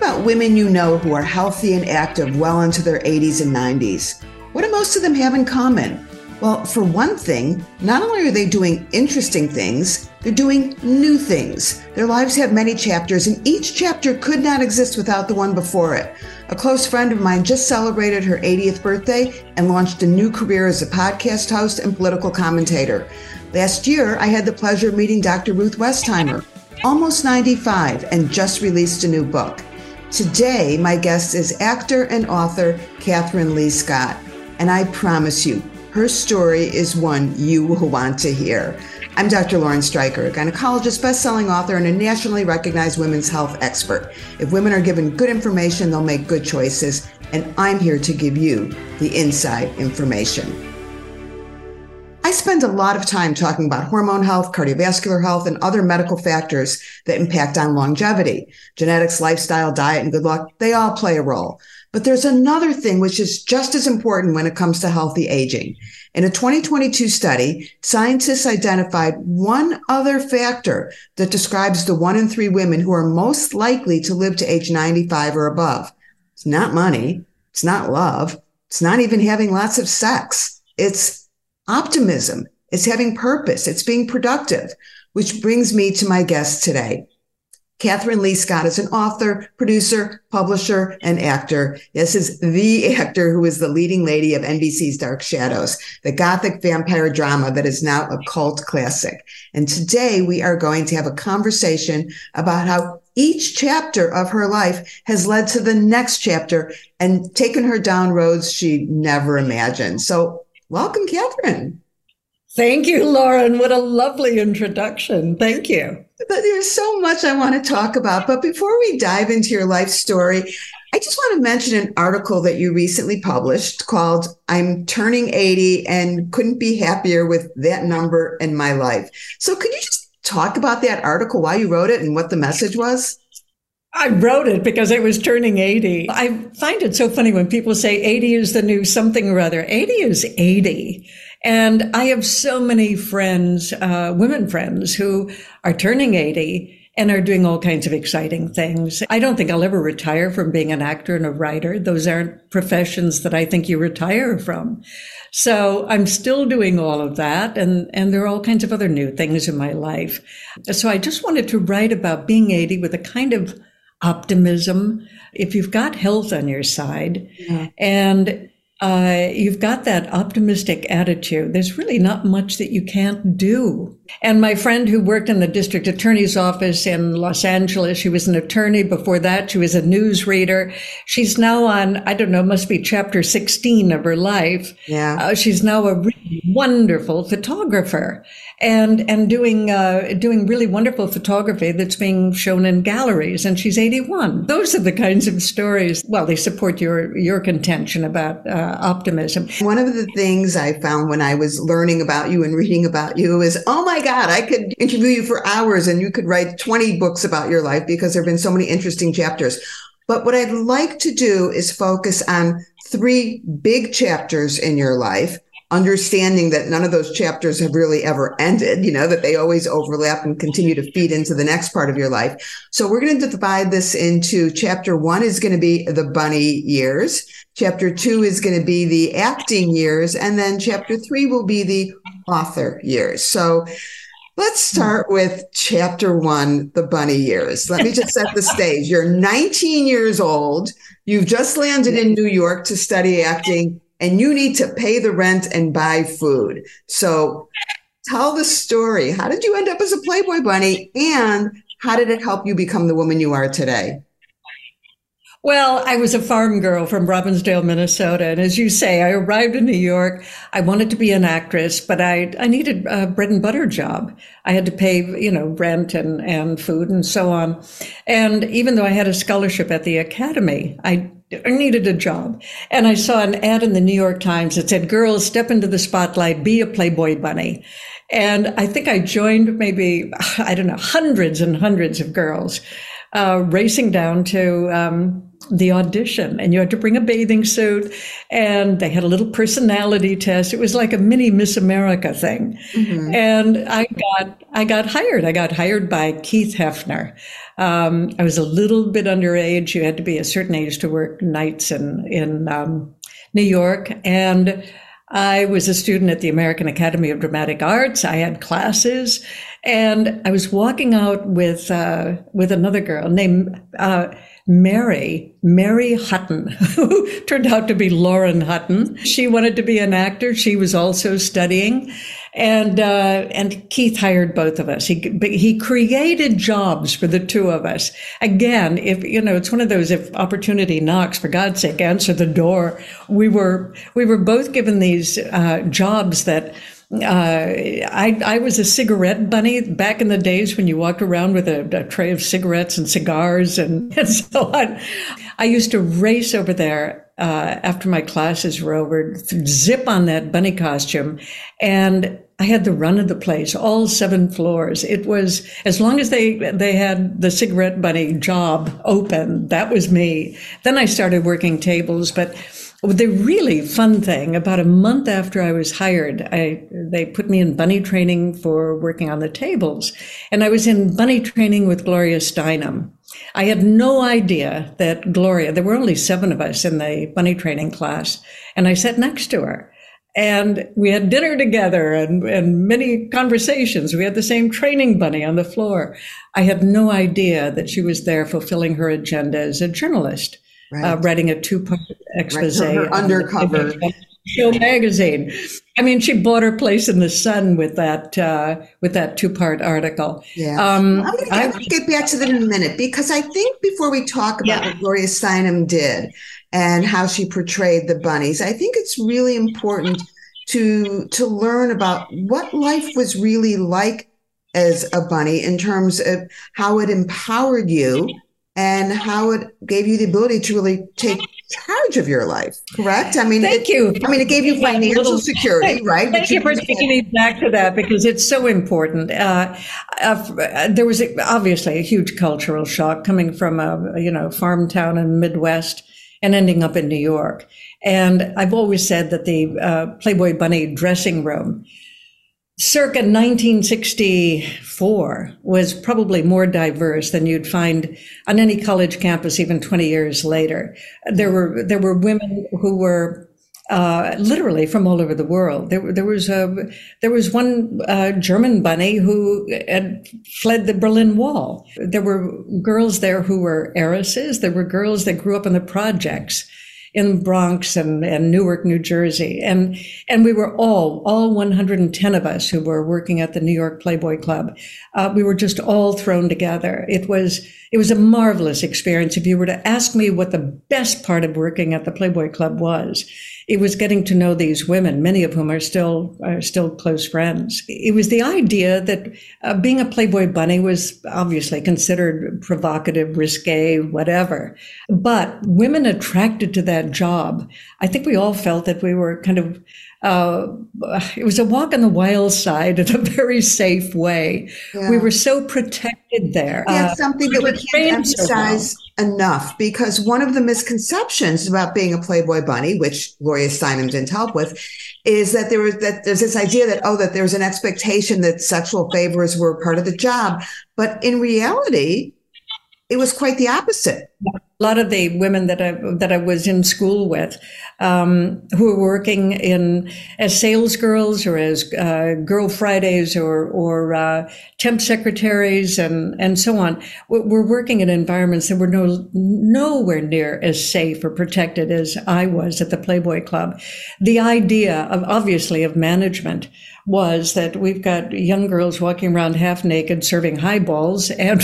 about women you know who are healthy and active well into their 80s and 90s. What do most of them have in common? Well, for one thing, not only are they doing interesting things, they're doing new things. Their lives have many chapters, and each chapter could not exist without the one before it. A close friend of mine just celebrated her 80th birthday and launched a new career as a podcast host and political commentator. Last year, I had the pleasure of meeting Dr. Ruth Westheimer, almost 95, and just released a new book. Today, my guest is actor and author Kathryn Leigh Scott, and I promise you, her story is one you will want to hear. I'm Dr. Lauren Streicher, a gynecologist, best-selling author, and a nationally recognized women's health expert. If women are given good information, they'll make good choices, and I'm here to give you the inside information. I spend a lot of time talking about hormone health, cardiovascular health, and other medical factors that impact on longevity. Genetics, lifestyle, diet, and good luck, they all play a role. But there's another thing which is just as important when it comes to healthy aging. In a 2022 study, scientists identified one other factor that describes the one in three women who are most likely to live to age 95 or above. It's not money. It's not love. It's not even having lots of sex. It's optimism. It's having purpose. It's being productive, which brings me to my guest today. Kathryn Leigh Scott is an author, producer, publisher, and actor. This is the actor who is the leading lady of NBC's Dark Shadows, the gothic vampire drama that is now a cult classic. And today we are going to have a conversation about how each chapter of her life has led to the next chapter and taken her down roads she never imagined. So welcome, Kathryn. Thank you, Lauren. What a lovely introduction. Thank you. But There's so much I want to talk about. But before we dive into your life story, I just want to mention an article that you recently published called I'm Turning 80 and Couldn't Be Happier with That Number in My Life. So, could you just talk about that article, why you wrote it, and what the message was? I wrote it because I was turning 80. I find it so funny when people say 80 is the new something or other. 80 is 80. And I have so many friends, uh, women friends who are turning 80 and are doing all kinds of exciting things. I don't think I'll ever retire from being an actor and a writer. Those aren't professions that I think you retire from. So I'm still doing all of that. And, and there are all kinds of other new things in my life. So I just wanted to write about being 80 with a kind of optimism. If you've got health on your side yeah. and uh, you've got that optimistic attitude. There's really not much that you can't do. And my friend who worked in the district attorney's office in Los Angeles, she was an attorney. Before that, she was a news reader. She's now on, I don't know, must be chapter 16 of her life. Yeah. Uh, she's now a really wonderful photographer and and doing uh, doing really wonderful photography that's being shown in galleries. And she's 81. Those are the kinds of stories. Well, they support your your contention about uh, optimism. One of the things I found when I was learning about you and reading about you is, oh my God, I could interview you for hours, and you could write 20 books about your life because there have been so many interesting chapters. But what I'd like to do is focus on three big chapters in your life understanding that none of those chapters have really ever ended, you know, that they always overlap and continue to feed into the next part of your life. So we're going to divide this into chapter one is going to be the bunny years. Chapter two is going to be the acting years. And then chapter three will be the author years. So let's hmm. start with chapter one, the bunny years. Let me just set the stage. You're 19 years old. You've just landed in New York to study acting and you need to pay the rent and buy food. So tell the story. How did you end up as a Playboy bunny? And how did it help you become the woman you are today? Well, I was a farm girl from Robbinsdale, Minnesota. And as you say, I arrived in New York. I wanted to be an actress, but I, I needed a bread and butter job. I had to pay, you know, rent and, and food and so on. And even though I had a scholarship at the academy, I I needed a job. And I saw an ad in the New York Times that said, girls, step into the spotlight, be a Playboy bunny. And I think I joined maybe, I don't know, hundreds and hundreds of girls uh, racing down to um, the audition and you had to bring a bathing suit and they had a little personality test. It was like a mini Miss America thing. Mm-hmm. And I got, I got hired. I got hired by Keith Hefner. Um, I was a little bit underage. You had to be a certain age to work nights in, in, um, New York. And I was a student at the American Academy of Dramatic Arts. I had classes and I was walking out with, uh, with another girl named, uh, Mary, Mary Hutton, who turned out to be Lauren Hutton. She wanted to be an actor. She was also studying. And, uh, and Keith hired both of us. He, he created jobs for the two of us. Again, if, you know, it's one of those, if opportunity knocks, for God's sake, answer the door. We were, we were both given these, uh, jobs that, uh, I, I was a cigarette bunny back in the days when you walked around with a, a tray of cigarettes and cigars and, and, so on. I used to race over there uh, after my classes were over, zip on that bunny costume, and I had the run of the place, all seven floors. It was as long as they they had the cigarette bunny job open, that was me. Then I started working tables, but the really fun thing, about a month after I was hired, I, they put me in bunny training for working on the tables. And I was in bunny training with Gloria Steinem. I had no idea that Gloria, there were only seven of us in the bunny training class, and I sat next to her. And we had dinner together and, and many conversations. We had the same training bunny on the floor. I had no idea that she was there fulfilling her agenda as a journalist right. uh, writing a two-part expose. Right, her undercover. Show magazine. I mean, she bought her place in the sun with that uh, with that two part article. Yeah, um, I'm going to get back to that in a minute because I think before we talk about yeah. what Gloria Steinem did and how she portrayed the bunnies, I think it's really important to to learn about what life was really like as a bunny in terms of how it empowered you and how it gave you the ability to really take charge of your life. Correct? I mean, thank it, you. I mean, it gave you financial little, security, right? Thank you for taking me back to that because it's so important. Uh, uh, there was obviously a huge cultural shock coming from a you know farm town in Midwest and ending up in New York. And I've always said that the uh, Playboy Bunny dressing room circa 1964 was probably more diverse than you'd find on any college campus even 20 years later. There were there were women who were uh, literally from all over the world. There, there was a there was one uh, German bunny who had fled the Berlin Wall. There were girls there who were heiresses. There were girls that grew up in the projects in Bronx and, and Newark, New Jersey. And, and we were all, all 110 of us who were working at the New York Playboy Club. Uh, we were just all thrown together. It was, it was a marvelous experience. If you were to ask me what the best part of working at the Playboy Club was, it was getting to know these women, many of whom are still are still close friends. It was the idea that uh, being a Playboy bunny was obviously considered provocative, risque, whatever. But women attracted to that job, I think we all felt that we were kind of uh, it was a walk on the wild side in a very safe way. Yeah. We were so protected there. Yeah, uh, something that we can't emphasize so well. enough because one of the misconceptions about being a Playboy bunny, which Gloria Steinem didn't help with, is that there was that there's this idea that oh that there's an expectation that sexual favors were part of the job, but in reality, it was quite the opposite. A lot of the women that I that I was in school with, um, who were working in as sales girls or as uh, Girl Fridays or or uh, temp secretaries and and so on, were working in environments that were no nowhere near as safe or protected as I was at the Playboy Club. The idea of obviously of management was that we've got young girls walking around half naked serving highballs and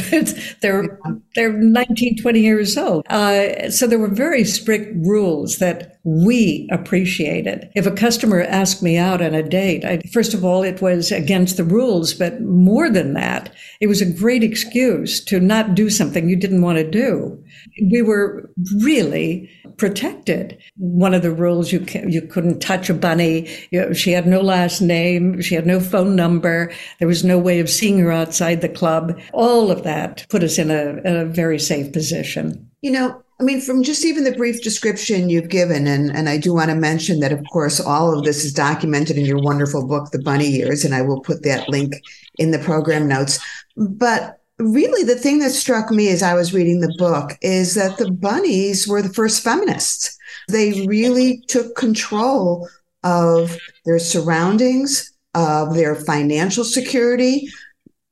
they're they're 19 20 years old Uh, so there were very strict rules that we appreciated. If a customer asked me out on a date, I, first of all, it was against the rules, but more than that, it was a great excuse to not do something you didn't want to do. We were really protected. One of the rules you you couldn't touch a bunny. You, she had no last name. She had no phone number. There was no way of seeing her outside the club. All of that put us in a, a very safe position. You know, I mean, from just even the brief description you've given, and, and I do want to mention that, of course, all of this is documented in your wonderful book, The Bunny Years, and I will put that link in the program notes. But really, the thing that struck me as I was reading the book is that the bunnies were the first feminists. They really took control of their surroundings, of their financial security,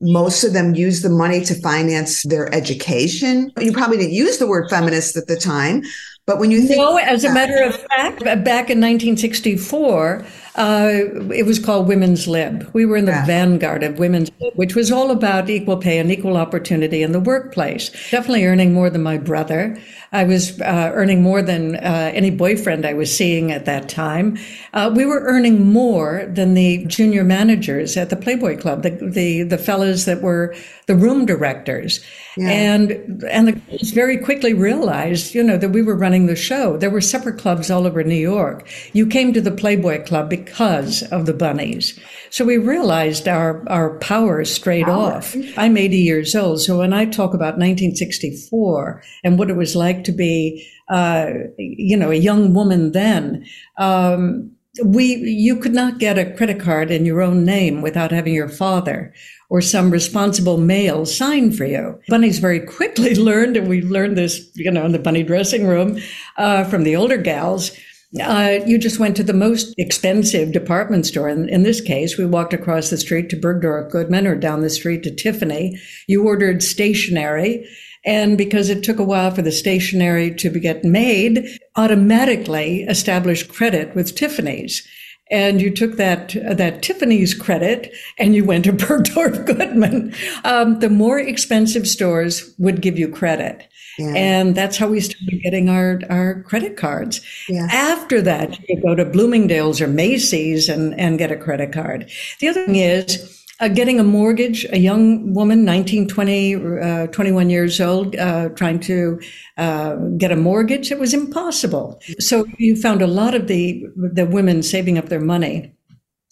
most of them use the money to finance their education. You probably didn't use the word feminist at the time, but when you think. No, as a matter of fact, back in 1964, uh, it was called Women's Lib. We were in the yeah. vanguard of Women's Lib, which was all about equal pay and equal opportunity in the workplace. Definitely earning more than my brother. I was uh, earning more than uh, any boyfriend I was seeing at that time. Uh, we were earning more than the junior managers at the Playboy Club, the the, the fellows that were the room directors. Yeah. And and the girls very quickly realized, you know, that we were running the show. There were separate clubs all over New York. You came to the Playboy Club because of the bunnies. So we realized our our power straight power. off. I'm 80 years old, so when I talk about 1964 and what it was like to be, uh, you know, a young woman then. Um, we you could not get a credit card in your own name without having your father or some responsible male sign for you. Bunnies very quickly learned, and we learned this, you know, in the bunny dressing room uh, from the older gals. Uh, you just went to the most expensive department store. In, in this case, we walked across the street to Bergdorf Goodman or down the street to Tiffany. You ordered stationery. And because it took a while for the stationery to get made, automatically established credit with Tiffany's and you took that that Tiffany's credit and you went to Bergdorf Goodman. Um, the more expensive stores would give you credit. Yeah. And that's how we started getting our, our credit cards. Yeah. After that, you go to Bloomingdale's or Macy's and, and get a credit card. The other thing is, uh, getting a mortgage, a young woman, 19, 20, uh, 21 years old, uh, trying to uh, get a mortgage, it was impossible. So you found a lot of the, the women saving up their money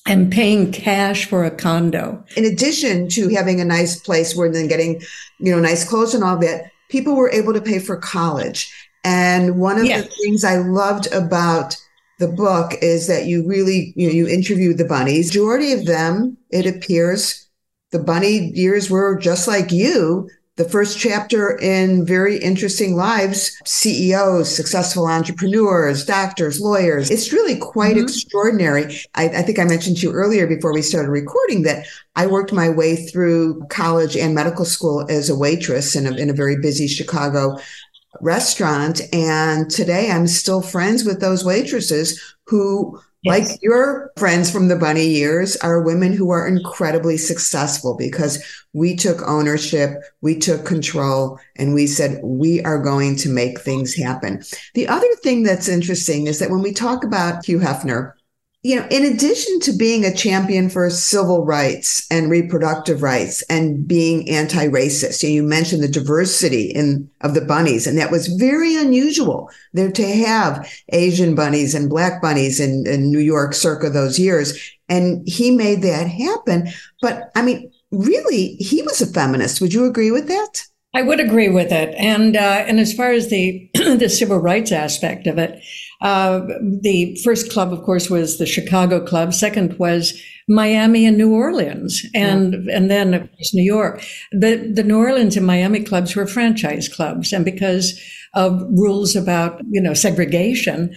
and paying cash for a condo. In addition to having a nice place where then getting, you know, nice clothes and all that, people were able to pay for college. And one of yes. the things I loved about the book is that you really you know you interviewed the bunnies. Majority of them, it appears, the bunny years were just like you. The first chapter in very interesting lives, CEOs, successful entrepreneurs, doctors, lawyers. It's really quite mm-hmm. extraordinary. I, I think I mentioned to you earlier before we started recording that I worked my way through college and medical school as a waitress in a, in a very busy Chicago restaurant. And today I'm still friends with those waitresses who, yes. like your friends from the bunny years, are women who are incredibly successful because we took ownership, we took control, and we said, we are going to make things happen. The other thing that's interesting is that when we talk about Hugh Hefner, you know, in addition to being a champion for civil rights and reproductive rights and being anti-racist, you mentioned the diversity in of the bunnies, and that was very unusual there to have Asian bunnies and black bunnies in, in New York circa those years. And he made that happen. But I mean, really, he was a feminist. Would you agree with that? I would agree with it. And uh, and as far as the the civil rights aspect of it, uh, the first club, of course, was the Chicago Club. Second was Miami and New Orleans, and yeah. and then of course New York. The the New Orleans and Miami clubs were franchise clubs, and because of rules about you know segregation,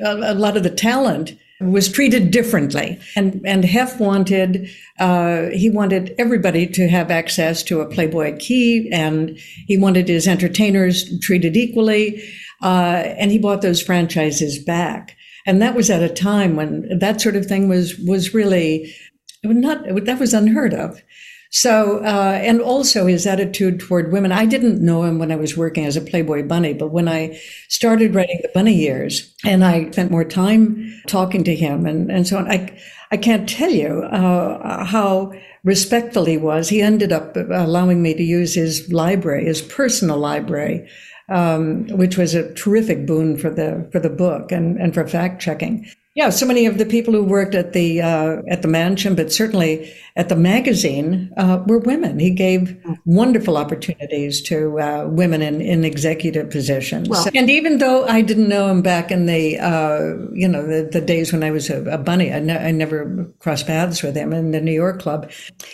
a, a lot of the talent was treated differently. And and Hef wanted uh, he wanted everybody to have access to a Playboy key, and he wanted his entertainers treated equally. Uh, and he bought those franchises back. And that was at a time when that sort of thing was was really not that was unheard of. So, uh, and also his attitude toward women. I didn't know him when I was working as a Playboy bunny, but when I started writing the bunny years and I spent more time talking to him and, and so on, I, I can't tell you uh, how respectful he was. He ended up allowing me to use his library, his personal library, um, which was a terrific boon for the for the book and, and for fact checking. Yeah, so many of the people who worked at the uh, at the mansion, but certainly at the magazine, uh, were women. He gave wonderful opportunities to uh, women in, in executive positions. Well, and even though I didn't know him back in the uh, you know the, the, days when I was a, a bunny, I, ne- I, never crossed paths with him in the New York club.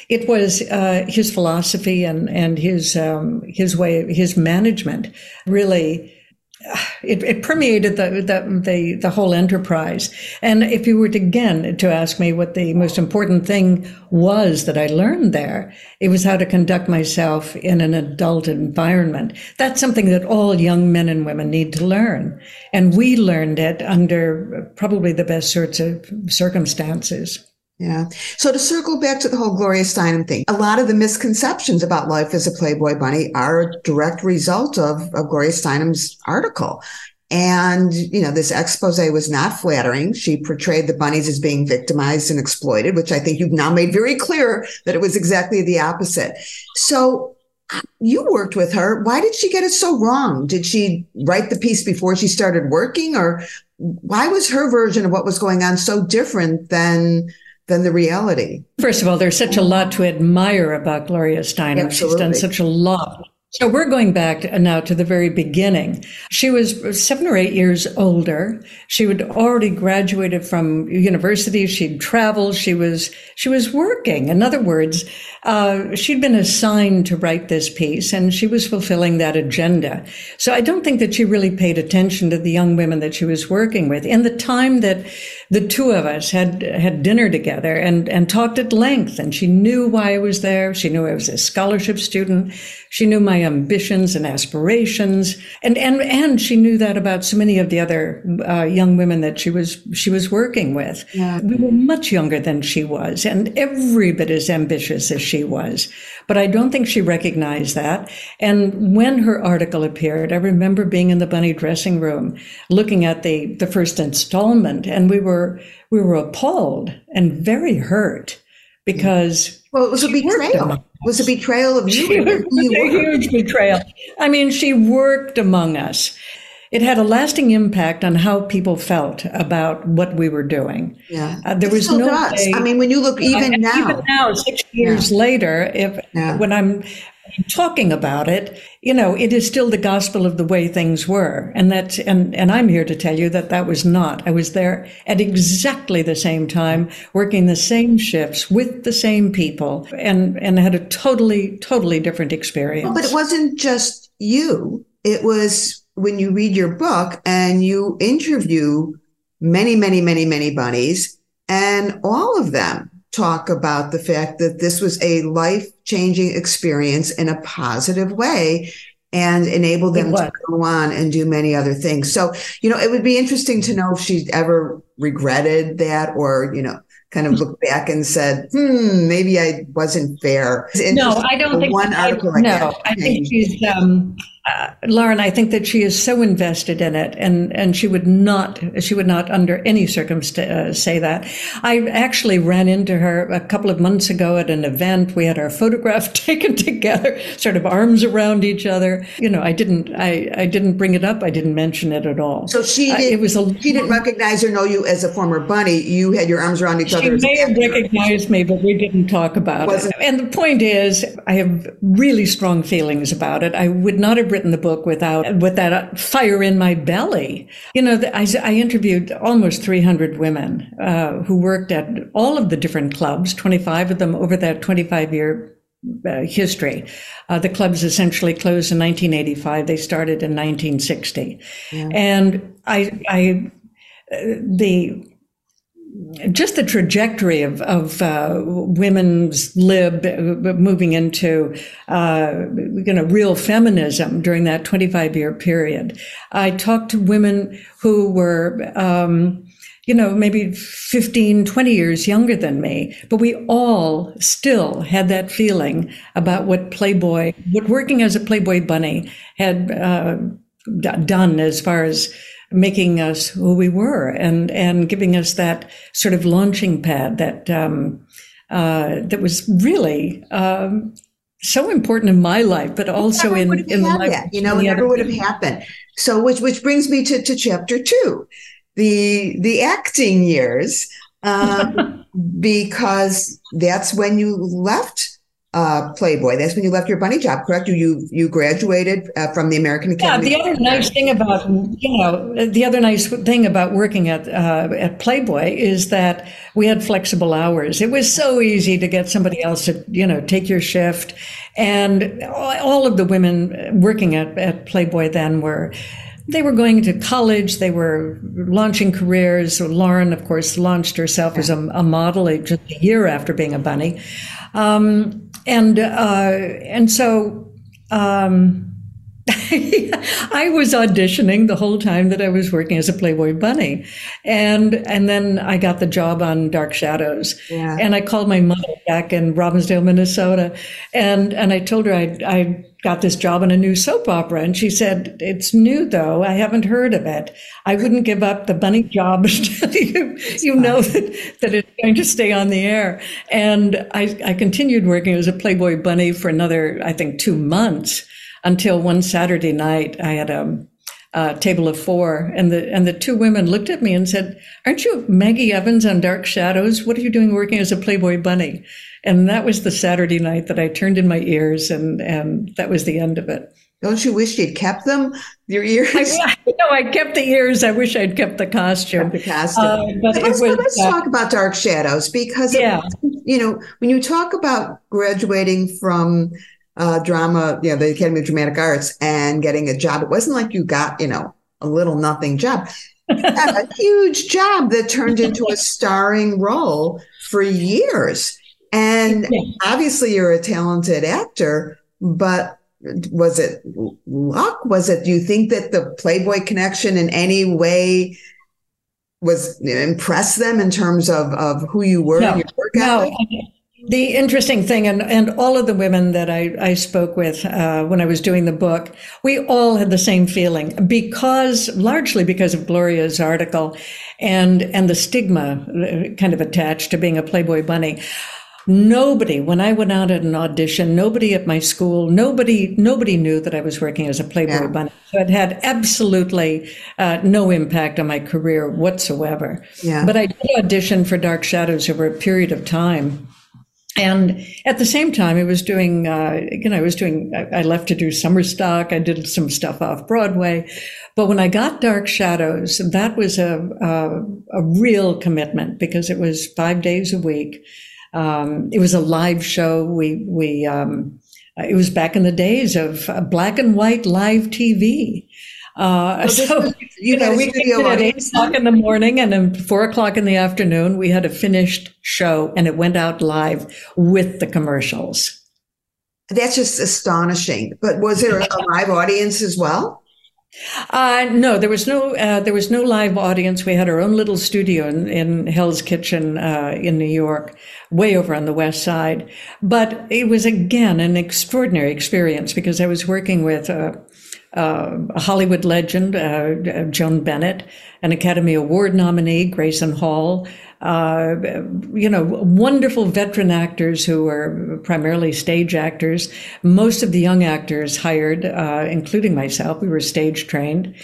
It was uh, his philosophy and and his um, his way his management really it, it, permeated the, the, the the whole enterprise. And if you were to again to ask me what the most important thing was that I learned there, it was how to conduct myself in an adult environment. That's something that all young men and women need to learn, and we learned it under probably the best sorts of circumstances. Yeah. So to circle back to the whole Gloria Steinem thing, a lot of the misconceptions about life as a Playboy bunny are a direct result of, of Gloria Steinem's article. And, you know, this expose was not flattering. She portrayed the bunnies as being victimized and exploited, which I think you've now made very clear that it was exactly the opposite. So uh, you worked with her. Why did she get it so wrong? Did she write the piece before she started working or why was her version of what was going on so different than than the reality. First of all, there's such a lot to admire about Gloria Steinem. Absolutely. She's done such a lot so we're going back now to the very beginning. She was seven or eight years older. She had already graduated from university. She'd traveled. She was she was working. In other words, uh, she'd been assigned to write this piece, and she was fulfilling that agenda. So I don't think that she really paid attention to the young women that she was working with. In the time that the two of us had had dinner together and and talked at length, and she knew why I was there. She knew I was a scholarship student. She knew my ambitions and aspirations, and and and she knew that about so many of the other uh, young women that she was she was working with. Yeah. We were much younger than she was, and every bit as ambitious as she was. But I don't think she recognized that. And when her article appeared, I remember being in the bunny dressing room, looking at the the first installment, and we were we were appalled and very hurt because well, it was a betrayal. It was a betrayal of you. It was a huge betrayal. I mean, she worked among us. It had a lasting impact on how people felt about what we were doing. Yeah, uh, there was no. Does. Way, I mean, when you look even uh, now, even now, six years yeah. later, if yeah. when I'm talking about it, you know, it is still the gospel of the way things were. And that, and, and I'm here to tell you that that was not. I was there at exactly the same time, working the same shifts with the same people and, and had a totally, totally different experience. Well, but it wasn't just you. It was when you read your book and you interview many, many, many, many bunnies and all of them talk about the fact that this was a life changing experience in a positive way and enable them to go on and do many other things. So, you know, it would be interesting to know if she ever regretted that or, you know, kind of looked back and said, hmm, maybe I wasn't fair. No, I don't think one article I, no, I think she's um, uh, Lauren, I think that she is so invested in it, and and she would not she would not under any circumstance uh, say that. I actually ran into her a couple of months ago at an event. We had our photograph taken together, sort of arms around each other. You know, I didn't I, I didn't bring it up. I didn't mention it at all. So she uh, it was a, she didn't recognize or know you as a former bunny. You had your arms around each other. She may have recognized me, but we didn't talk about it. And the point is, I have really strong feelings about it. I would not have written the book without with that fire in my belly. You know, I, I interviewed almost 300 women uh, who worked at all of the different clubs, 25 of them over that 25 year uh, history. Uh, the clubs essentially closed in 1985. They started in 1960, yeah. and I, I, uh, the just the trajectory of, of uh, women's lib moving into uh, you know real feminism during that 25 year period. I talked to women who were um, you know maybe 15 20 years younger than me but we all still had that feeling about what playboy what working as a playboy bunny had uh, done as far as making us who we were and and giving us that sort of launching pad that um, uh, that was really um, so important in my life, but also in, in the life. That. You know, it never would have happened. So, which which brings me to, to chapter two, the the acting years, um, because that's when you left uh, Playboy. That's when you left your bunny job, correct? You you, you graduated uh, from the American Academy. Yeah. The other nice thing about you know the other nice thing about working at uh, at Playboy is that we had flexible hours. It was so easy to get somebody else to you know take your shift, and all of the women working at at Playboy then were they were going to college. They were launching careers. So Lauren, of course, launched herself as a, a model just a year after being a bunny. Um, and uh, and so um, I was auditioning the whole time that I was working as a Playboy bunny, and and then I got the job on Dark Shadows, yeah. and I called my mother back in Robbinsdale, Minnesota, and and I told her I I got this job in a new soap opera, and she said it's new though. I haven't heard of it. I wouldn't give up the bunny job until you you know that that it's going to stay on the air, and I I continued working as a Playboy bunny for another I think two months until one Saturday night I had a, a, table of four, and the and the two women looked at me and said, "Aren't you Maggie Evans on Dark Shadows? What are you doing working as a Playboy bunny?" And that was the Saturday night that I turned in my ears, and and that was the end of it. Don't you wish you'd kept them? Your ears? I, no, I kept the ears. I wish I'd kept the costume. Kept the costume. Uh, but let's, was, let's uh, talk about Dark Shadows because, yeah. It, you know, when you talk about graduating from uh, drama, you know, the Academy of Dramatic Arts and getting a job. It wasn't like you got, you know, a little nothing job. a huge job that turned into a starring role for years. And obviously you're a talented actor, but was it luck? Was it, do you think that the Playboy connection in any way was impress them in terms of, of who you were no, your work no. The interesting thing, and, and all of the women that I, I spoke with uh, when I was doing the book, we all had the same feeling because, largely because of Gloria's article and, and the stigma uh, kind of attached to being a Playboy bunny. Nobody, when I went out at an audition, nobody at my school, nobody, nobody knew that I was working as a Playboy yeah. bunny. So it had absolutely uh, no impact on my career whatsoever. Yeah. But I did audition for Dark Shadows over a period of time. And at the same time, I was doing, uh, you know, I was doing, I left to do summer stock. I did some stuff off Broadway. But when I got Dark Shadows, that was a, a, a real commitment because it was five days a week. Um, it was a live show. We, we, um, it was back in the days of black and white live TV. Uh, so, you know, we did at eight o'clock in the morning and then four o'clock in the afternoon, we had a finished show and it went out live with the commercials. That's just astonishing. But was there a live audience as well? Uh, no, there was no uh, there was no live audience. We had our own little studio in, in Hell's Kitchen uh, in New York, way over on the west side. But it was again an extraordinary experience because I was working with a Hollywood legend, uh, Joan Bennett, an Academy Award nominee, Grayson Hall, uh, you know, wonderful veteran actors who were primarily stage actors. Most of the young actors hired, uh, including myself, we were stage trained.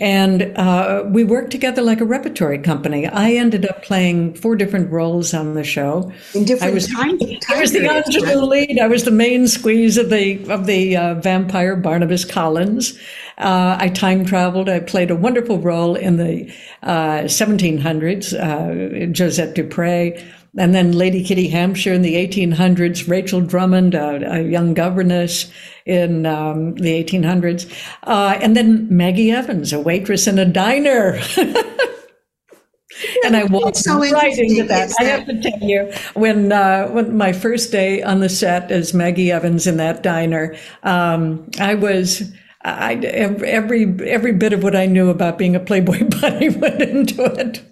And uh, we worked together like a repertory company. I ended up playing four different roles on the show. In different I was, time, time I was the ingenue lead. I was the main squeeze of the of the uh, vampire Barnabas Collins. Uh, I time traveled. I played a wonderful role in the 1700s, uh, uh, Josette Dupre. And then Lady Kitty Hampshire in the 1800s, Rachel Drummond, a young governess in um, the 1800s. Uh, and then Maggie Evans, a waitress in a diner. and I walked so right into that. that. I have to tell you, when uh, when my first day on the set as Maggie Evans in that diner, um, I was. I, every every bit of what I knew about being a Playboy bunny went into it.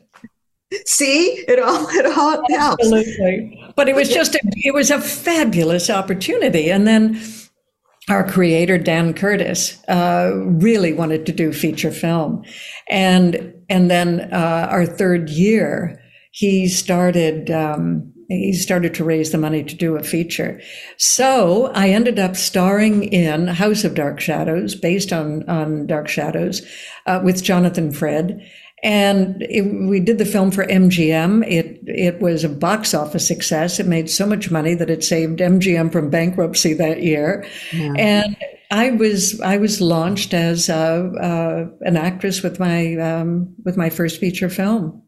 See, it all it all helps. Absolutely, but it was just a, it was a fabulous opportunity, and then our creator Dan Curtis uh, really wanted to do feature film, and and then uh, our third year he started. Um, he started to raise the money to do a feature. So I ended up starring in House of Dark Shadows, based on, on Dark Shadows, uh, with Jonathan Frid. And it, we did the film for MGM. It it was a box office success. It made so much money that it saved MGM from bankruptcy that year. Yeah. And I was I was launched as uh, uh, an actress with my um, with my first feature film.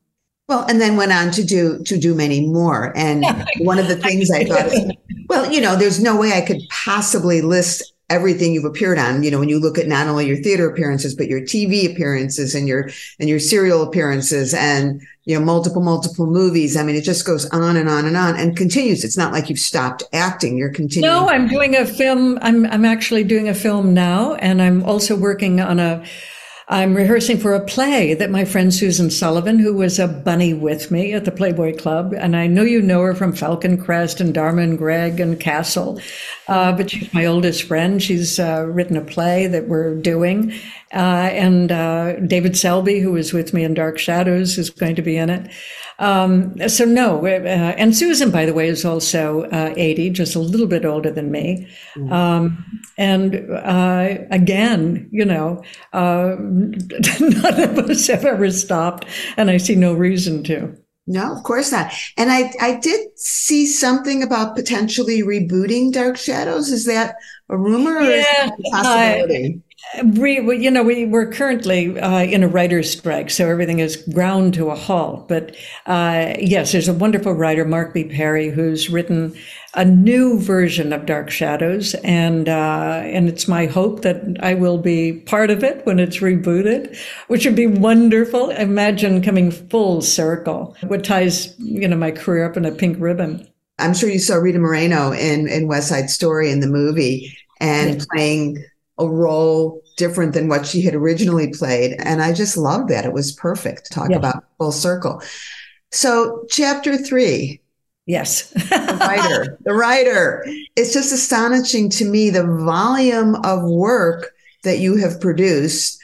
Well, and then went on to do to do many more. And one of the things I thought, is, well, you know, there's no way I could possibly list everything you've appeared on. You know when you look at not only your theater appearances but your tv appearances and your and your serial appearances and you know multiple multiple movies. I mean it just goes on and on and on and continues. It's not like you've stopped acting. You're continuing. No i'm doing a film. I'm i'm actually doing a film now and i'm also working on a I'm rehearsing for a play that my friend Susan Sullivan, who was a bunny with me at the Playboy Club, and I know you know her from Falcon Crest and Dharma and Greg and Castle, uh, but she's my oldest friend. She's uh, written a play that we're doing, uh, and uh, David Selby, who was with me in Dark Shadows, is going to be in it. Um, so no, uh, and Susan, by the way, is also uh, 80, just a little bit older than me. Mm-hmm. Um, and uh, again, you know, uh, none of us have ever stopped, and I see no reason to. No, of course not. And I, I did see something about potentially rebooting Dark Shadows. Is that a rumor yeah, a possibility? We, we, you know, we, we're currently uh, in a writer's strike, so everything is ground to a halt. But uh, yes, there's a wonderful writer, Mark B. Perry, who's written a new version of Dark Shadows, and uh, and it's my hope that I will be part of it when it's rebooted, which would be wonderful. Imagine coming full circle. What ties you know my career up in a pink ribbon. I'm sure you saw Rita Moreno in in West Side Story in the movie and yes. playing a role different than what she had originally played. And I just love that. It was perfect. To talk yeah. about full circle. So, chapter three. Yes. the writer. The writer. It's just astonishing to me the volume of work that you have produced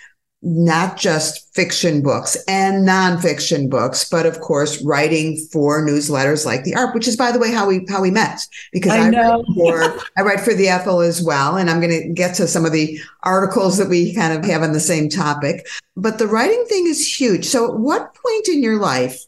not just fiction books and nonfiction books, but of course writing for newsletters like the Arp, which is by the way how we how we met because I, I write for I write for the Ethel as well, and I'm going to get to some of the articles that we kind of have on the same topic. But the writing thing is huge. So, at what point in your life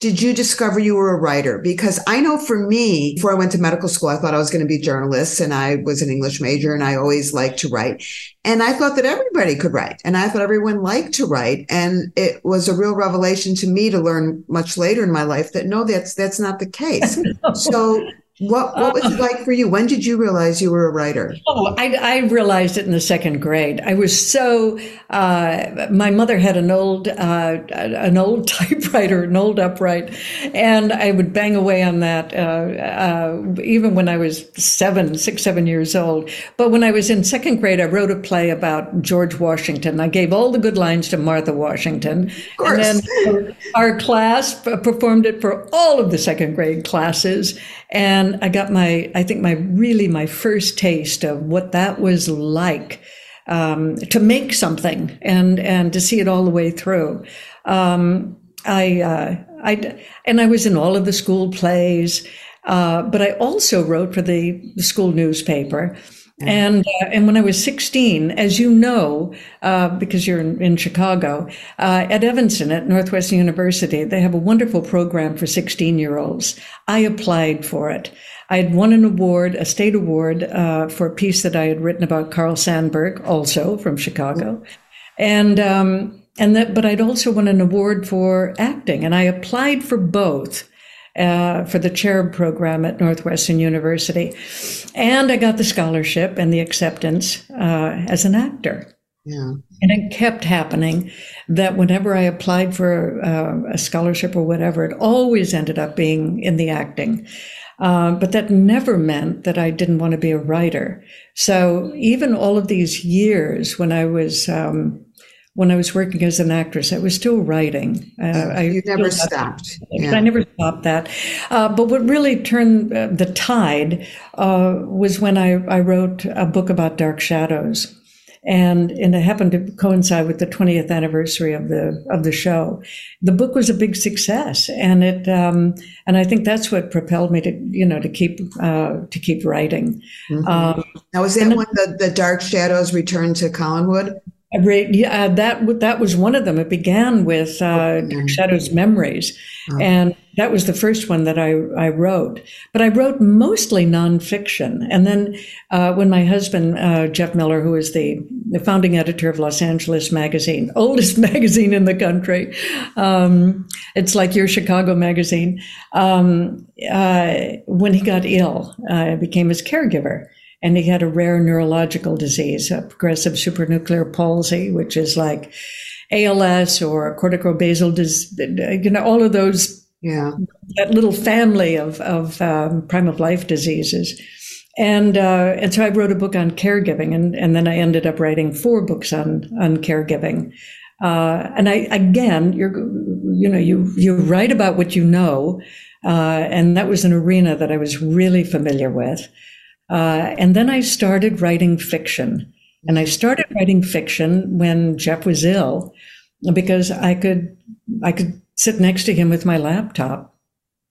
did you discover you were a writer? Because I know for me, before I went to medical school, I thought I was going to be a journalist and I was an English major and I always liked to write. And I thought that everybody could write and I thought everyone liked to write. And it was a real revelation to me to learn much later in my life that no, that's, that's not the case. so what What was it like for you? When did you realize you were a writer? Oh, I, I realized it in the second grade. I was so. Uh, my mother had an old uh, an old typewriter, an old upright, and I would bang away on that uh, uh, even when I was seven, six, seven years old. But when I was in second grade, I wrote a play about George Washington. I gave all the good lines to Martha Washington, and then our class performed it for all of the second grade classes and I got my, I think my really my first taste of what that was like um, to make something and and to see it all the way through. Um, I, uh, I, and I was in all of the school plays, uh, but I also wrote for the, the school newspaper. And uh, and when I was 16, as you know, uh, because you're in, in Chicago, uh, at Evanston at Northwestern University, they have a wonderful program for 16 year olds. I applied for it. I had won an award, a state award, uh, for a piece that I had written about Carl Sandburg, also from Chicago, and um, and that. But I'd also won an award for acting, and I applied for both uh, for the Cherub program at Northwestern University. And I got the scholarship and the acceptance uh, as an actor. Yeah. And it kept happening that whenever I applied for uh, a scholarship or whatever, it always ended up being in the acting. Uh, but that never meant that I didn't want to be a writer. So even all of these years when I was um, when I was working as an actress, I was still writing. Uh, you never stopped. Yeah. I never stopped that. Uh, but what really turned uh, the tide uh, was when I, I wrote a book about dark shadows. And, and it happened to coincide with the 20th anniversary of the of the show. The book was a big success, and it um, and I think that's what propelled me to you know to keep uh, to keep writing. Mm-hmm. Um, now, was that when the, the Dark Shadows returned to Collinwood? Yeah, that that was one of them. It began with uh, oh, Shadow's Memories, oh. and that was the first one that I, I wrote. But I wrote mostly nonfiction. And then uh, when my husband, uh, Jeff Miller, who is the, the founding editor of Los Angeles Magazine, oldest magazine in the country, um, it's like your Chicago magazine, um, uh, when he got ill, I became his caregiver and he had a rare neurological disease, a progressive supranuclear palsy, which is like ALS or corticobasal disease, you know, all of those, yeah, that little family of, of um, prime of life diseases. And, uh, and so I wrote a book on caregiving and, and then I ended up writing four books on, on caregiving. Uh, and I, again, you're, you know, you, you write about what you know. Uh, and that was an arena that I was really familiar with. Uh, and then I started writing fiction. And I started writing fiction when Jeff was ill because I could I could sit next to him with my laptop.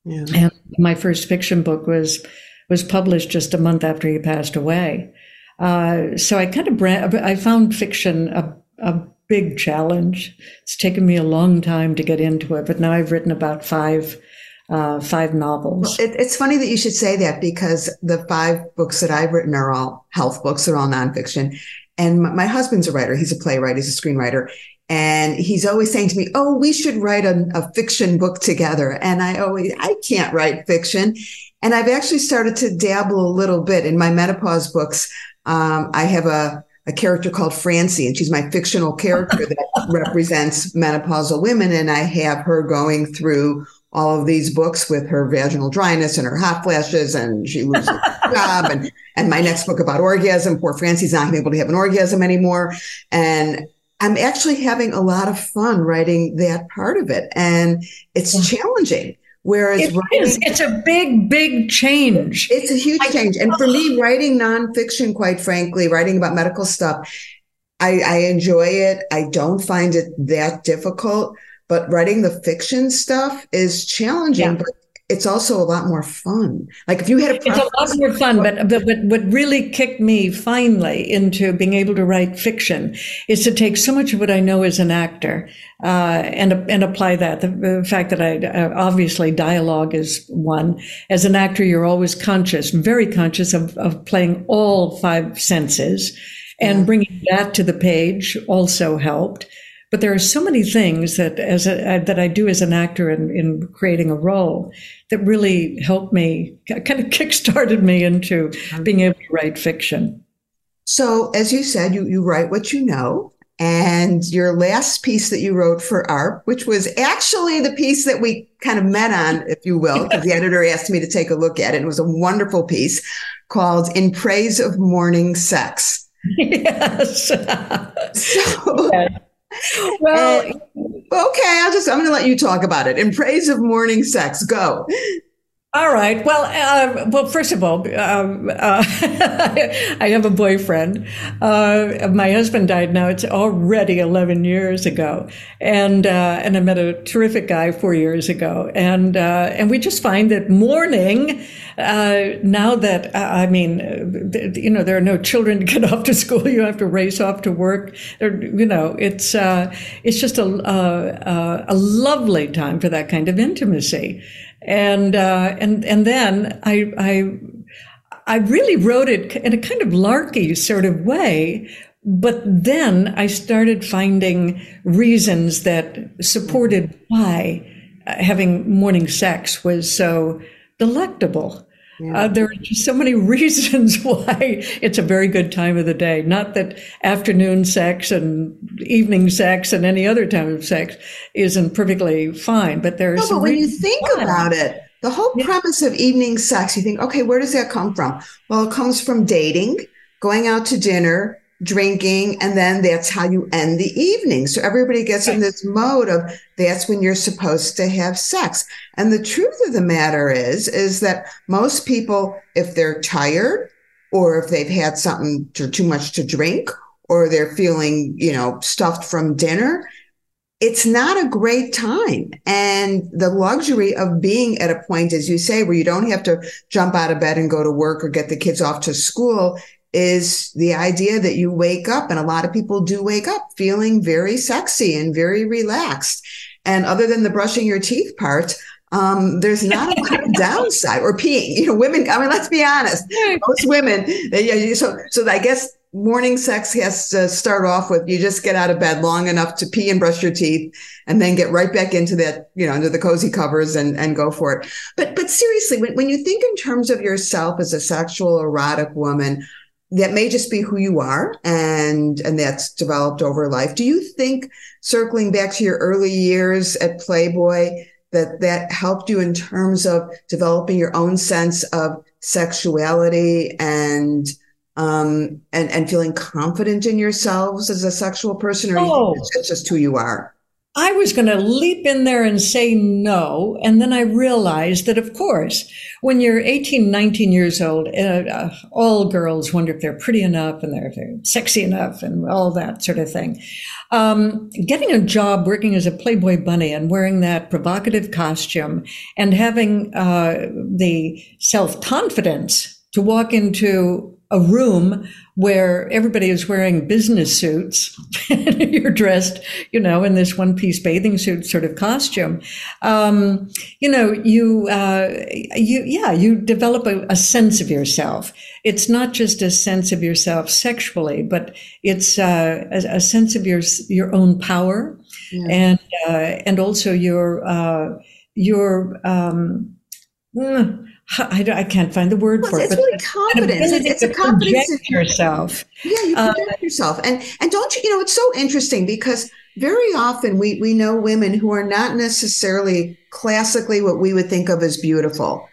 Yeah. And my first fiction book was was published just a month after he passed away. Uh, so I kind of brand, I found fiction a, a big challenge. It's taken me a long time to get into it, but now I've written about five uh, five novels. Well, it, it's funny that you should say that because the five books that I've written are all health books, they're all nonfiction. And my, my husband's a writer, he's a playwright, he's a screenwriter. And he's always saying to me, Oh, we should write a, a fiction book together. And I always, I can't write fiction. And I've actually started to dabble a little bit in my menopause books. Um, I have a, a character called Francie, and she's my fictional character that represents menopausal women. And I have her going through all of these books with her vaginal dryness and her hot flashes and she loses her job and and my next book about orgasm poor francie's not able to have an orgasm anymore. And i'm actually having a lot of fun writing that part of it and it's yeah. challenging whereas it writing, is. it's a big big change. It's a huge I, change. And for me writing nonfiction quite frankly writing about medical stuff I, I enjoy it. I don't find it that difficult but writing the fiction stuff is challenging, yeah. but it's also a lot more fun. Like if you had a it's a lot more fun, but, but but what really kicked me finally into being able to write fiction is to take so much of what I know as an actor uh, and and apply that. The, the fact that I uh, obviously dialogue is one. As an actor, you're always conscious, very conscious of of playing all five senses, and yeah. bringing that to the page also helped. But there are so many things that as a, uh, that I do as an actor in, in creating a role that really helped me, kind of kickstarted me into being able to write fiction. So, as you said, you, you write what you know. And your last piece that you wrote for AARP, which was actually the piece that we kind of met on, if you will, because the editor asked me to take a look at it. It was a wonderful piece called In Praise of Morning Sex. Yes. so, yes well, and, okay, I'll just I'm going to let you talk about it. In praise of morning sex, go. All right. Well, uh, well. First of all, um, uh, I have a boyfriend. Uh, my husband died now. It's already eleven years ago, and uh, and I met a terrific guy four years ago, and uh, and we just find that morning. Uh, now that I mean, you know, there are no children to get off to school. You have to race off to work. There, you know, it's it's just a, a a lovely time for that kind of intimacy and uh, and and then I I I really wrote it in a kind of larky sort of way. But then I started finding reasons that supported why having morning sex was so delectable. Yeah. Uh, there are just so many reasons why it's a very good time of the day. Not that afternoon sex and evening sex and any other time of sex isn't perfectly fine, but there's. No, but when you think why. about it, the whole yeah. premise of evening sex, you think, okay, where does that come from? Well, it comes from dating, going out to dinner, drinking, and then that's how you end the evening. So everybody gets in this mode of that's when you're supposed to have sex. And the truth of the matter is, is that most people, if they're tired or if they've had something to, too much to drink or they're feeling, you know, stuffed from dinner, it's not a great time. And the luxury of being at a point, as you say, where you don't have to jump out of bed and go to work or get the kids off to school is the idea that you wake up, and a lot of people do wake up feeling very sexy and very relaxed. And other than the brushing your teeth part, um, there's not a lot of downside or peeing. You know, women. I mean, let's be honest. Most women. They, so, so I guess morning sex has to start off with you just get out of bed long enough to pee and brush your teeth, and then get right back into that, you know, under the cozy covers and and go for it. But but seriously, when when you think in terms of yourself as a sexual erotic woman, that may just be who you are and and that's developed over life do you think circling back to your early years at playboy that that helped you in terms of developing your own sense of sexuality and um and and feeling confident in yourselves as a sexual person or oh. it's just who you are I was going to leap in there and say no. And then I realized that, of course, when you're 18, 19 years old, uh, uh, all girls wonder if they're pretty enough and they're, they're sexy enough and all that sort of thing. Um, getting a job working as a Playboy bunny and wearing that provocative costume and having uh, the self confidence to walk into a room where everybody is wearing business suits and you're dressed, you know, in this one piece bathing suit sort of costume. Um, you know, you, uh, you, yeah, you develop a, a, sense of yourself. It's not just a sense of yourself sexually, but it's uh, a, a, sense of your, your own power yeah. and, uh, and also your, uh, your, um, I, I, can't find the word well, for it's it. It's really confidence. It's, it's a confidence in yourself. Yeah, you project uh, yourself, and and don't you? You know, it's so interesting because very often we we know women who are not necessarily classically what we would think of as beautiful,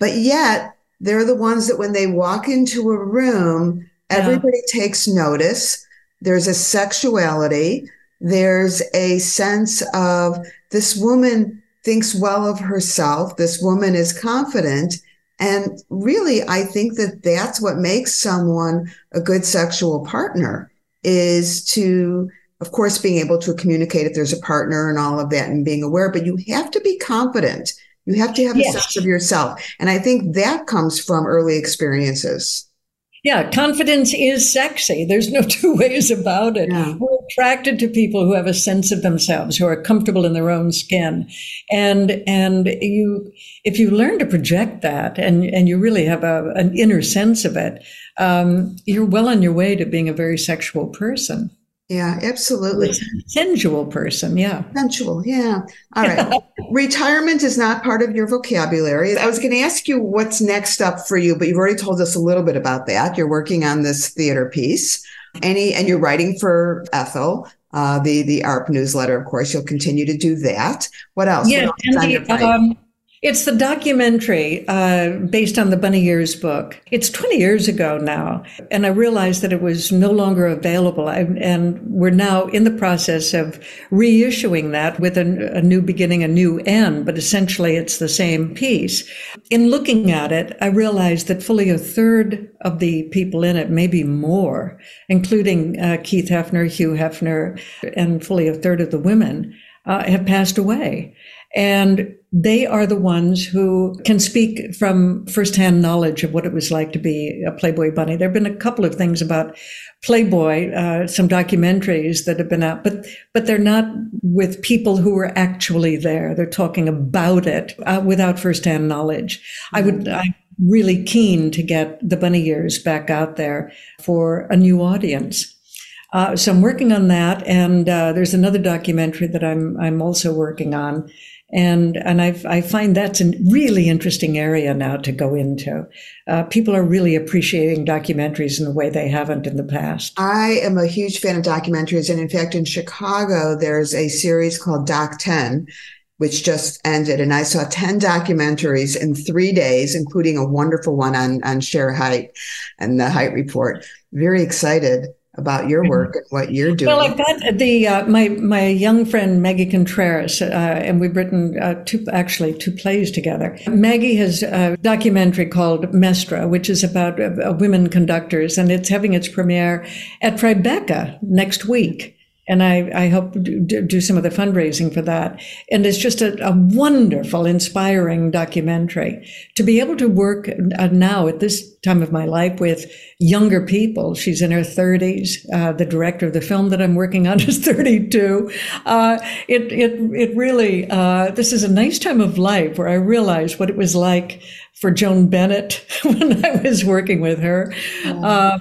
but yet they're the ones that when they walk into a room, everybody yeah. takes notice. There's a sexuality. There's a sense of this woman thinks well of herself. This woman is confident. And really, I think that that's what makes someone a good sexual partner is to, of course, being able to communicate if there's a partner and all of that and being aware, but you have to be confident. You have to have yes. a sense of yourself. And I think that comes from early experiences. Yeah, confidence is sexy. There's no two ways about it. Yeah. We're attracted to people who have a sense of themselves, who are comfortable in their own skin. And and you if you learn to project that and, and you really have a, an inner sense of it, um, you're well on your way to being a very sexual person. Yeah, absolutely. Sensual person, yeah. Sensual, yeah. All right. Retirement is not part of your vocabulary. I was going to ask you what's next up for you, but you've already told us a little bit about that. You're working on this theater piece. Any and you're writing for Ethel, uh, the the AARP newsletter, of course. You'll continue to do that. What else? Yeah, what else the, um, it's the documentary uh, based on the Bunny Years book. It's 20 years ago now, and I realized that it was no longer available. I, and we're now in the process of reissuing that with a, a new beginning, a new end, but essentially it's the same piece. In looking at it, I realized that fully a third of the people in it, maybe more, including uh, Keith Hefner, Hugh Hefner, and fully a third of the women, uh, have passed away. And they are the ones who can speak from firsthand knowledge of what it was like to be a Playboy bunny. There have been a couple of things about Playboy, uh, some documentaries that have been out, but but they're not with people who were actually there. They're talking about it uh, without firsthand knowledge. I would. Mm-hmm. I'm really keen to get the bunny years back out there for a new audience. Uh, so I'm working on that, and uh, there's another documentary that I'm I'm also working on And, and I, I find that's a really interesting area now to go into. Uh, people are really appreciating documentaries in a way they haven't in the past. I am a huge fan of documentaries. And in fact, in Chicago, there's a series called Doc 10, which just ended. And I saw 10 documentaries in three days, including a wonderful one on, on Shere Hite and the Hite Report. Very excited about your mm-hmm. work and what you're doing. Well, I've got the uh, my my young friend Maggie Contreras, uh, and we've written uh, two actually two plays together. Maggie has a documentary called Maestra, which is about uh, women conductors, and it's having its premiere at Tribeca next week and I, I hope to do some of the fundraising for that. And it's just a, a wonderful, inspiring documentary to be able to work uh, now at this time of my life with younger people. She's in her 30s. Uh, the director of the film that I'm working on is 32. Uh, it, it, it really, uh, this is a nice time of life where I realized what it was like for Joan Bennett when I was working with her. Oh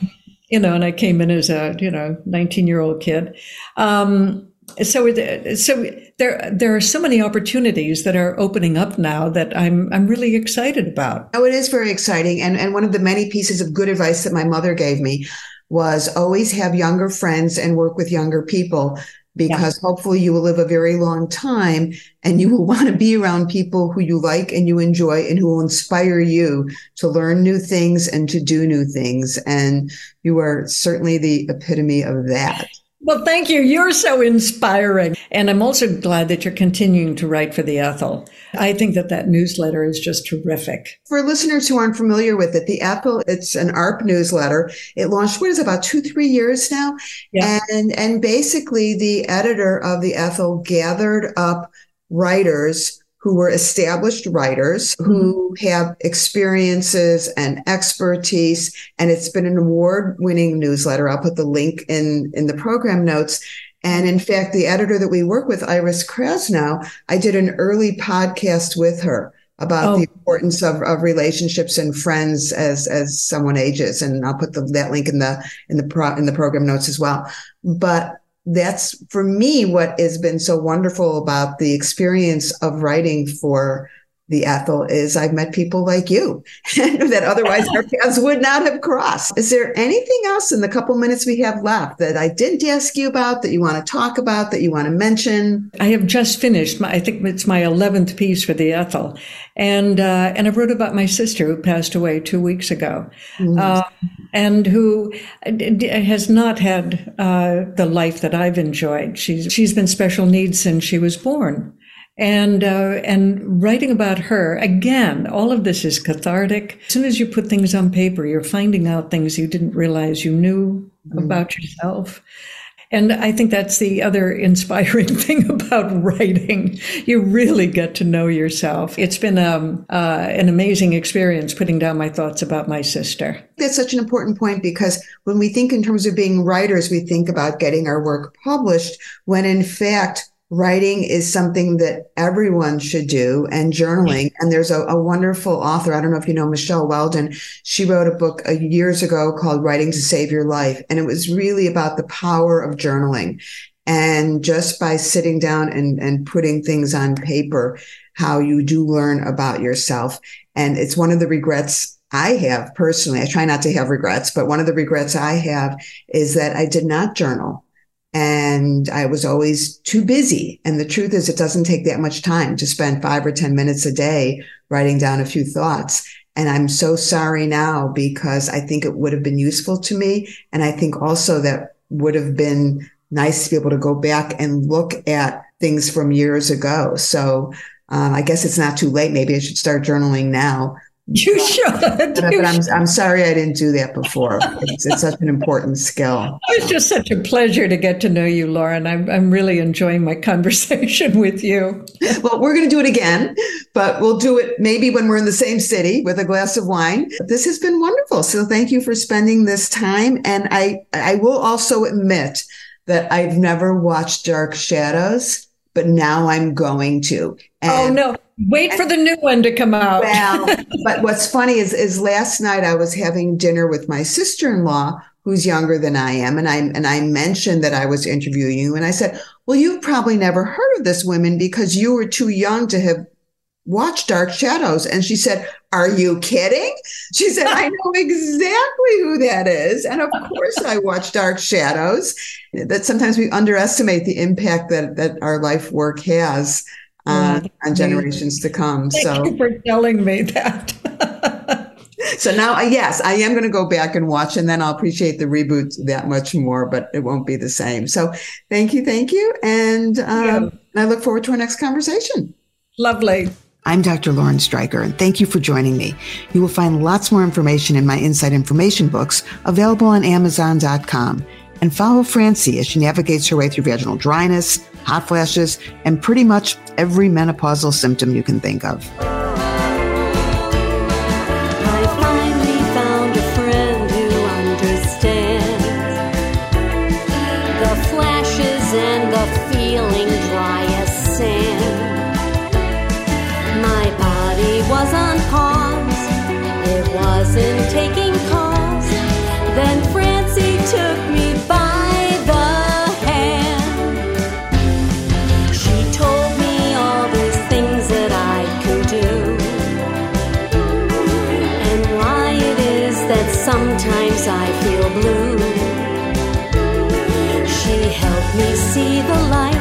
you know, and I came in as a, you know, 19 year old kid. Um, so, so there, there are so many opportunities that are opening up now that I'm, I'm really excited about. Oh, it is very exciting. And, and one of the many pieces of good advice that my mother gave me was always have younger friends and work with younger people because yeah. hopefully you will live a very long time and you will want to be around people who you like and you enjoy and who will inspire you to learn new things and to do new things. And you are certainly the epitome of that. Well, thank you. You're so inspiring. And I'm also glad that you're continuing to write for the Ethel. I think that that newsletter is just terrific. For listeners who aren't familiar with it, the Ethel, it's an AARP newsletter. It launched, what is it, about two, three years now? Yeah. And, and basically the editor of the Ethel gathered up writers who were established writers who mm-hmm. have experiences and expertise. And it's been an award winning newsletter. I'll put the link in, in the program notes. And in fact, the editor that we work with, Iris Krasnow, I did an early podcast with her about oh. the importance of, of relationships and friends as as someone ages and I'll put the, that link in the in the pro, in the program notes as well but that's for me what has been so wonderful about the experience of writing for the Ethel is I've met people like you that otherwise our paths would not have crossed. Is there anything else in the couple minutes we have left that I didn't ask you about that you want to talk about that you want to mention? I have just finished. My, I think it's my eleventh piece for the Ethel, and uh, and I wrote about my sister who passed away two weeks ago, mm-hmm. uh, and who has not had uh, the life that I've enjoyed. She's she's been special needs since she was born and uh, and writing about her again all of this is cathartic as soon as you put things on paper you're finding out things you didn't realize you knew mm. about yourself and I think that's the other inspiring thing about writing. You really get to know yourself. It's been um, uh, an amazing experience putting down my thoughts about my sister. That's such an important point because when we think in terms of being writers, we think about getting our work published when in fact, writing is something that everyone should do and journaling. And there's a, a, wonderful author. I don't know if you know Michelle Weldon. She wrote a book uh, years ago called Writing to Save Your Life. And it was really about the power of journaling. And just by sitting down and, and putting things on paper, how you do learn about yourself. And it's one of the regrets I have personally. I try not to have regrets, but one of the regrets I have is that I did not journal and I was always too busy. And the truth is, it doesn't take that much time to spend five or 10 minutes a day writing down a few thoughts. And I'm so sorry now because I think it would have been useful to me. And I think also that would have been nice to be able to go back and look at things from years ago. So um, I guess it's not too late. Maybe I should start journaling now you should. But, I'm, I'm sorry I didn't do that before. It's, it's, such an important skill. It's just such a pleasure to get to know you, Lauren. I'm, I'm really enjoying my conversation with you. Well, we're going to do it again, but we'll do it maybe when we're in the same city with a glass of wine. This has been wonderful. So thank you for spending this time. And I, I will also admit that I've never watched Dark Shadows, but now I'm going to. Oh, and oh, no. Wait for the new one to come out. well, but what's funny is, is last night I was having dinner with my sister-in-law, who's younger than I am, and I and I mentioned that I was interviewing you, and I said, Well, you've probably never heard of this woman because you were too young to have watched Dark Shadows. And she said, Are you kidding? She said, I know exactly who that is. And of course, I watch Dark Shadows. That sometimes we underestimate the impact that, that our life work has uh, on generations to come. Thank so, you for telling me that. so now, yes, I am going to go back and watch, and then I'll appreciate the reboot that much more, but it won't be the same. So, thank you, thank you, and um, yeah. I look forward to our next conversation. Lovely. I'm Dr. Lauren Streicher, and thank you for joining me. You will find lots more information in my Inside Information books available on Amazon.com. And follow Francie as she navigates her way through vaginal dryness, hot flashes, and pretty much every menopausal symptom you can think of. I feel blue. She helped me see the light